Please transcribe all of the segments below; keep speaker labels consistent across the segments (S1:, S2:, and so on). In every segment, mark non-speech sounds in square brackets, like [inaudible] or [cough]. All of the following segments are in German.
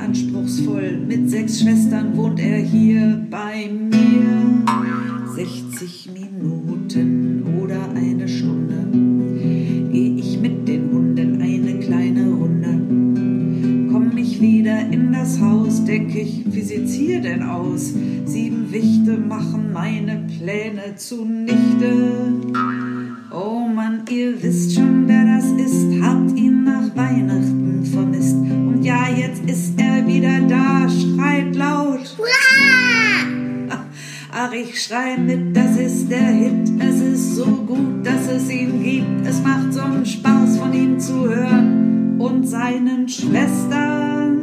S1: anspruchsvoll. Mit sechs Schwestern wohnt er hier bei mir. 60 Minuten oder eine Stunde gehe ich mit den Hunden eine kleine Runde. Komm ich wieder in das Haus, deck ich, wie sieht's hier denn aus? Sieben Wichte machen meine Pläne zunichte. Ich schrei mit, das ist der Hit. Es ist so gut, dass es ihn gibt. Es macht so einen Spaß, von ihm zu hören und seinen Schwestern.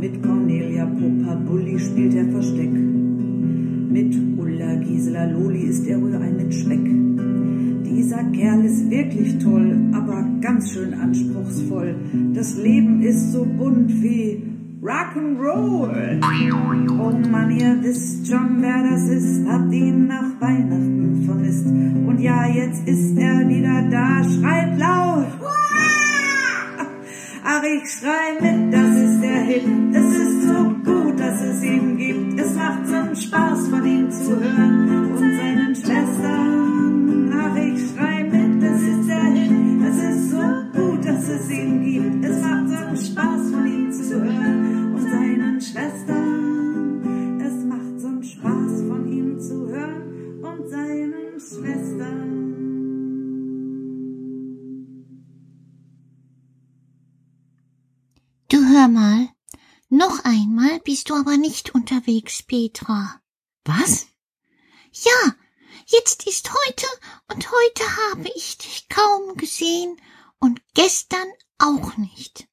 S1: Mit Cornelia Popa Bulli spielt er Versteck. Mit Ulla Gisela Loli ist er ein mit Speck. Dieser Kerl ist wirklich toll, aber ganz schön anspruchsvoll. Das Leben ist so bunt wie Rock'n'Roll. Oh Mann, ihr wisst schon, wer das ist, habt ihn nach Weihnachten vermisst. Und ja, jetzt ist er wieder da, schreit laut. [laughs] Ach, ich schrei mit, das ist der Hit. Es ist so gut, dass es ihn gibt. Es macht so einen Spaß, von ihm zu hören
S2: Noch einmal bist du aber nicht unterwegs, Petra.
S3: Was?
S2: Ja, jetzt ist heute und heute habe ich dich kaum gesehen und gestern auch nicht.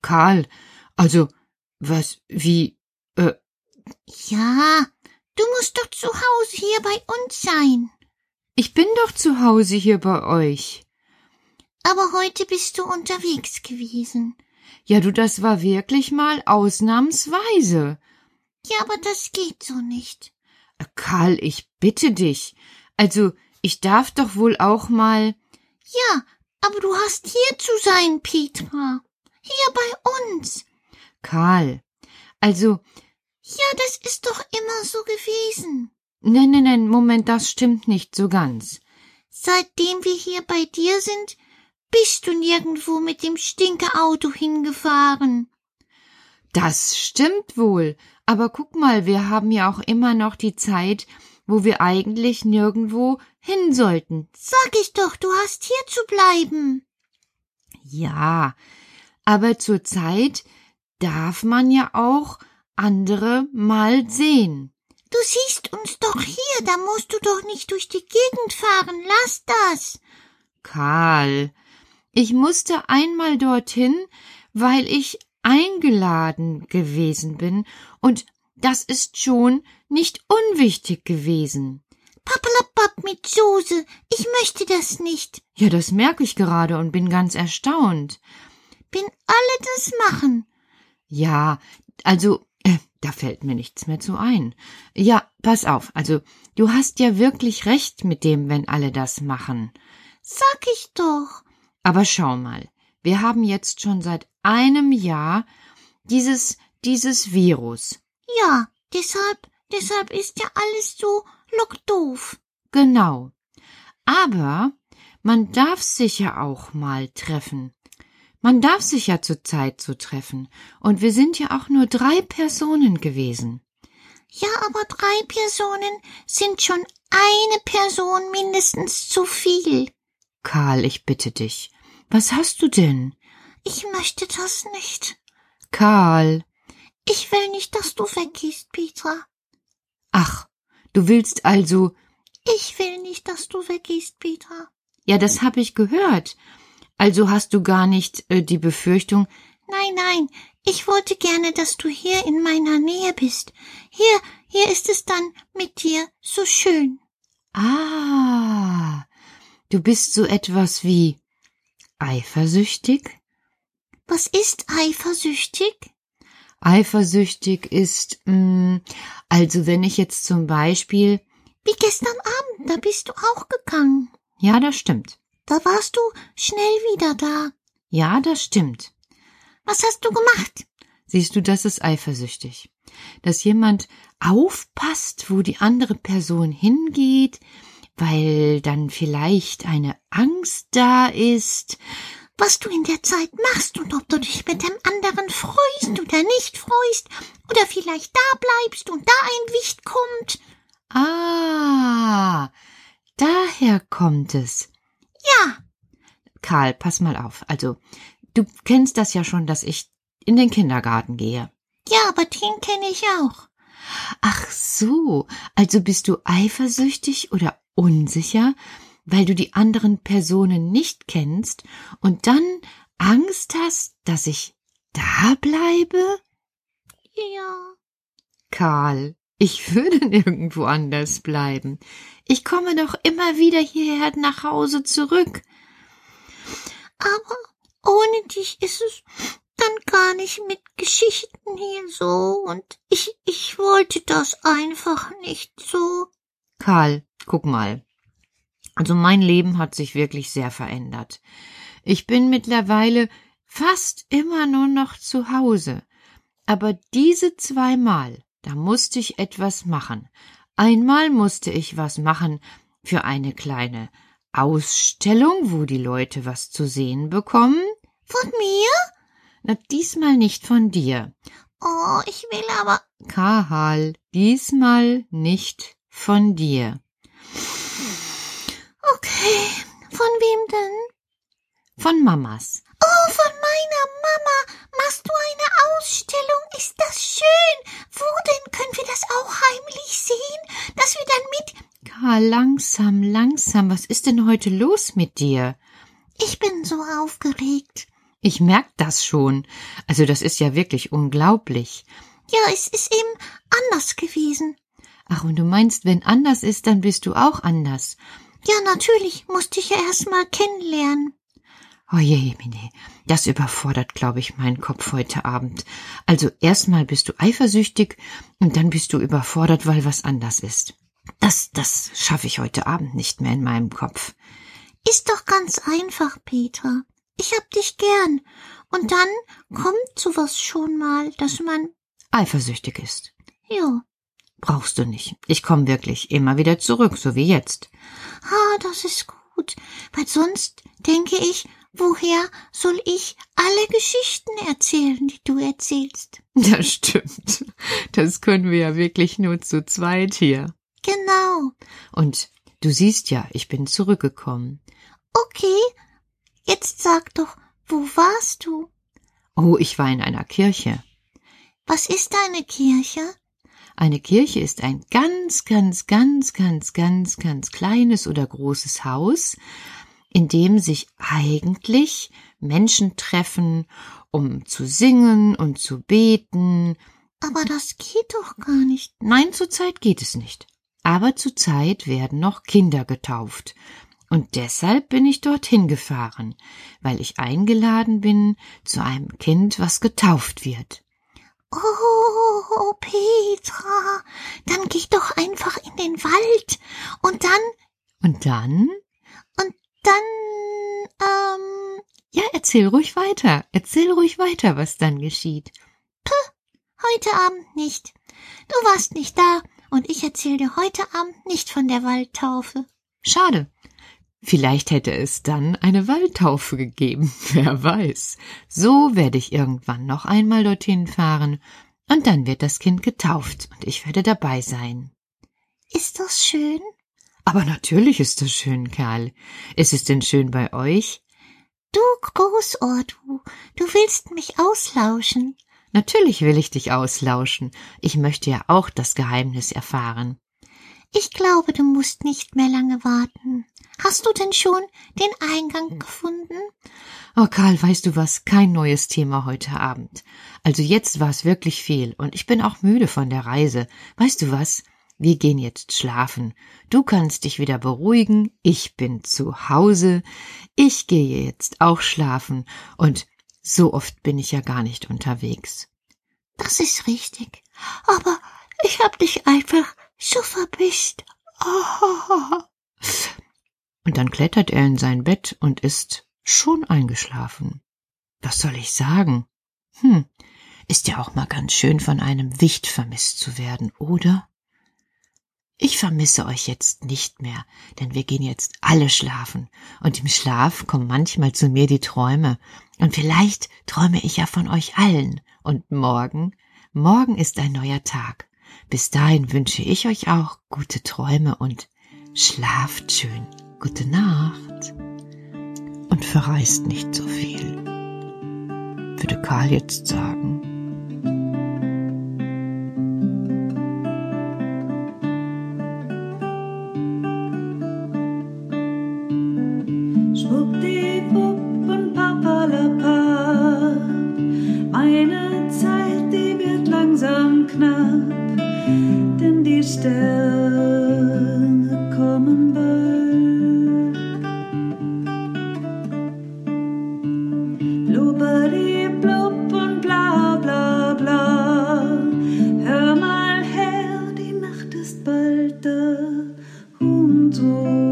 S3: Karl, also, was, wie, äh,
S2: Ja, du musst doch zu Hause hier bei uns sein.
S3: ich bin doch zu Hause hier bei euch.
S2: Aber heute bist du unterwegs gewesen.
S3: Ja, du, das war wirklich mal ausnahmsweise.
S2: Ja, aber das geht so nicht.
S3: Äh, Karl, ich bitte dich. Also, ich darf doch wohl auch mal.
S2: Ja, aber du hast hier zu sein, Petra. Hier bei uns.
S3: Karl, also,
S2: Ja, das ist doch immer so gewesen.
S3: nein, nein, nein, Moment, das stimmt nicht so ganz.
S2: Seitdem wir hier bei dir sind, bist du nirgendwo mit dem Stinkeauto hingefahren.
S3: Das stimmt wohl. Aber guck mal, wir haben ja auch immer noch die Zeit, wo wir eigentlich nirgendwo hin sollten.
S2: Sag ich doch, du hast hier zu bleiben.
S3: Ja, aber zur Zeit darf man ja auch andere mal sehen.
S2: Du siehst uns doch hier, da musst du doch nicht durch die Gegend fahren. Lass das.
S3: Karl, ich musste einmal dorthin, weil ich eingeladen gewesen bin, und das ist schon nicht unwichtig gewesen.
S2: Pappalapapp mit Soße. Ich möchte das nicht.
S3: Ja, das merke ich gerade und bin ganz erstaunt.
S2: Wenn alle das machen.
S3: Ja, also, äh, da fällt mir nichts mehr zu ein. Ja, pass auf, also, du hast ja wirklich recht mit dem, wenn alle das machen.
S2: Sag ich doch.
S3: Aber schau mal, wir haben jetzt schon seit einem Jahr dieses, dieses Virus.
S2: Ja, deshalb, deshalb ist ja alles so lockdoof.
S3: Genau. Aber man darf sich ja auch mal treffen. Man darf sich ja zur Zeit so treffen. Und wir sind ja auch nur drei Personen gewesen.
S2: Ja, aber drei Personen sind schon eine Person mindestens zu viel.
S3: Karl, ich bitte dich. Was hast du denn?
S2: Ich möchte das nicht.
S3: Karl.
S2: Ich will nicht, dass du weggehst, Petra.
S3: Ach, du willst also.
S2: Ich will nicht, dass du weggehst, Petra.
S3: Ja, das hab ich gehört. Also hast du gar nicht äh, die Befürchtung.
S2: Nein, nein, ich wollte gerne, dass du hier in meiner Nähe bist. Hier, hier ist es dann mit dir so schön.
S3: Ah, du bist so etwas wie eifersüchtig?
S2: Was ist eifersüchtig?
S3: Eifersüchtig ist, mh, also wenn ich jetzt zum Beispiel,
S2: Wie gestern Abend, da bist du auch gegangen.
S3: ja, das stimmt.
S2: Da warst du schnell wieder da.
S3: Ja, das stimmt.
S2: Was hast du gemacht?
S3: Siehst du, das ist eifersüchtig. Dass jemand aufpasst, wo die andere Person hingeht, weil dann vielleicht eine Angst da ist.
S2: Was du in der Zeit machst und ob du dich mit dem anderen freust oder nicht freust oder vielleicht da bleibst und da ein Wicht kommt.
S3: Ah, daher kommt es.
S2: Ja,
S3: Karl, pass mal auf. Also, du kennst das ja schon, dass ich in den Kindergarten gehe.
S2: ja, aber den kenne ich auch.
S3: Ach so, also bist du eifersüchtig oder unsicher, weil du die anderen Personen nicht kennst und dann Angst hast, dass ich da bleibe?
S2: Ja.
S3: Karl, ich würde [laughs] nirgendwo anders bleiben. Ich komme doch immer wieder hierher nach Hause zurück.
S2: Aber ohne dich ist es dann gar nicht mit Geschichten hier so und ich, ich wollte das einfach nicht so.
S3: Karl, guck mal. Also mein Leben hat sich wirklich sehr verändert. Ich bin mittlerweile fast immer nur noch zu Hause. Aber diese zweimal, da musste ich etwas machen. Einmal musste ich was machen für eine kleine Ausstellung, wo die Leute was zu sehen bekommen.
S2: Von mir?
S3: Na, diesmal nicht von dir.
S2: Oh, ich will aber.
S3: Karl, diesmal nicht von dir.
S2: Okay. Von wem denn?
S3: Von Mamas.
S2: Oh, von meiner Mama. Machst du eine Ausstellung? Ist das schön? Wo denn? Können wir das auch heimlich sehen? Dass wir dann mit.
S3: Karl, langsam, langsam. Was ist denn heute los mit dir?
S2: Ich bin so aufgeregt.
S3: Ich merk das schon. Also das ist ja wirklich unglaublich.
S2: Ja, es ist eben anders gewesen.
S3: Ach, und du meinst, wenn anders ist, dann bist du auch anders.
S2: Ja, natürlich musste ich ja erst mal kennenlernen.
S3: Oje, Mine, das überfordert, glaube ich, meinen Kopf heute Abend. Also erstmal bist du eifersüchtig und dann bist du überfordert, weil was anders ist. Das, das schaffe ich heute Abend nicht mehr in meinem Kopf.
S2: Ist doch ganz einfach, Petra. Ich hab dich gern. Und dann kommt sowas schon mal, dass man.
S3: Eifersüchtig ist.
S2: Ja.
S3: Brauchst du nicht. Ich komme wirklich immer wieder zurück, so wie jetzt.
S2: Ah, das ist gut. Weil sonst denke ich, woher soll ich alle Geschichten erzählen, die du erzählst? [laughs]
S3: Das stimmt. Das können wir ja wirklich nur zu zweit hier.
S2: Genau.
S3: Und du siehst ja, ich bin zurückgekommen.
S2: Okay. Jetzt sag doch, wo warst du?
S3: Oh, ich war in einer Kirche.
S2: Was ist eine Kirche?
S3: Eine Kirche ist ein ganz, ganz, ganz, ganz, ganz, ganz kleines oder großes Haus, in dem sich eigentlich Menschen treffen, um zu singen und zu beten.
S2: Aber das geht doch gar nicht.
S3: Nein, zurzeit geht es nicht. Aber zurzeit werden noch Kinder getauft. Und deshalb bin ich dorthin gefahren, weil ich eingeladen bin zu einem Kind, was getauft wird.
S2: Oh, Petra, dann geh doch einfach in den Wald und dann,
S3: Und dann?
S2: und dann, ähm,
S3: Ja, erzähl ruhig weiter. Erzähl ruhig weiter, was dann geschieht.
S2: heute Abend nicht. Du warst nicht da und ich erzähl dir heute Abend nicht von der Waldtaufe.
S3: Schade. Vielleicht hätte es dann eine Waldtaufe gegeben, [laughs] wer weiß. So werde ich irgendwann noch einmal dorthin fahren, und dann wird das Kind getauft, und ich werde dabei sein.
S2: Ist das schön?
S3: Aber natürlich ist das schön, Karl. Ist es denn schön bei euch?
S2: Du Großohr, du, du willst mich auslauschen.
S3: Natürlich will ich dich auslauschen. Ich möchte ja auch das Geheimnis erfahren.
S2: Ich glaube, du musst nicht mehr lange warten. Hast du denn schon den Eingang gefunden?
S3: Oh, Karl, weißt du was? Kein neues Thema heute Abend. Also jetzt war es wirklich viel und ich bin auch müde von der Reise. Weißt du was? Wir gehen jetzt schlafen. Du kannst dich wieder beruhigen. Ich bin zu Hause. Ich gehe jetzt auch schlafen und so oft bin ich ja gar nicht unterwegs.
S2: Das ist richtig. Aber ich hab dich einfach so vermisst. Oh. [laughs]
S3: Und dann klettert er in sein Bett und ist schon eingeschlafen. Was soll ich sagen? Hm, ist ja auch mal ganz schön von einem Wicht vermisst zu werden, oder? Ich vermisse euch jetzt nicht mehr, denn wir gehen jetzt alle schlafen, und im Schlaf kommen manchmal zu mir die Träume, und vielleicht träume ich ja von euch allen, und morgen, morgen ist ein neuer Tag. Bis dahin wünsche ich euch auch gute Träume und schlaft schön. Gute Nacht. Und verreist nicht so viel, würde Karl jetzt sagen. 날 때 혼자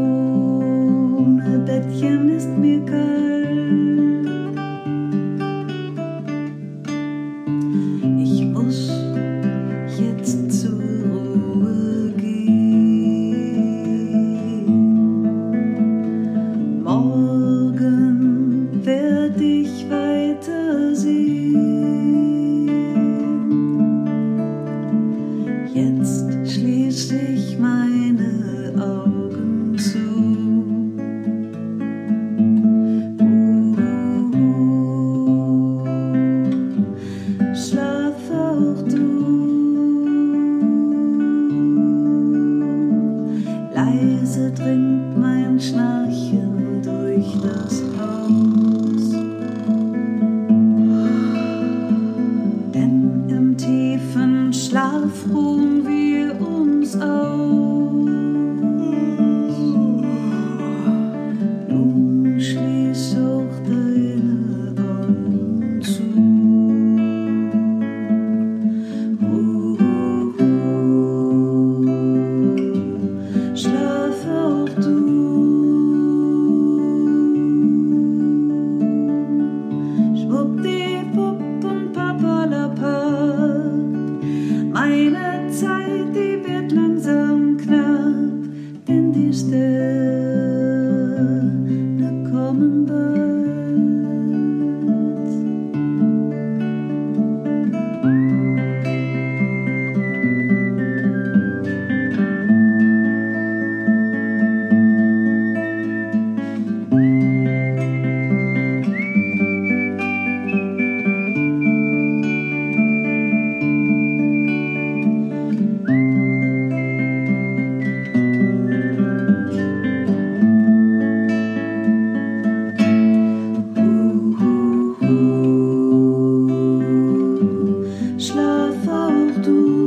S3: do.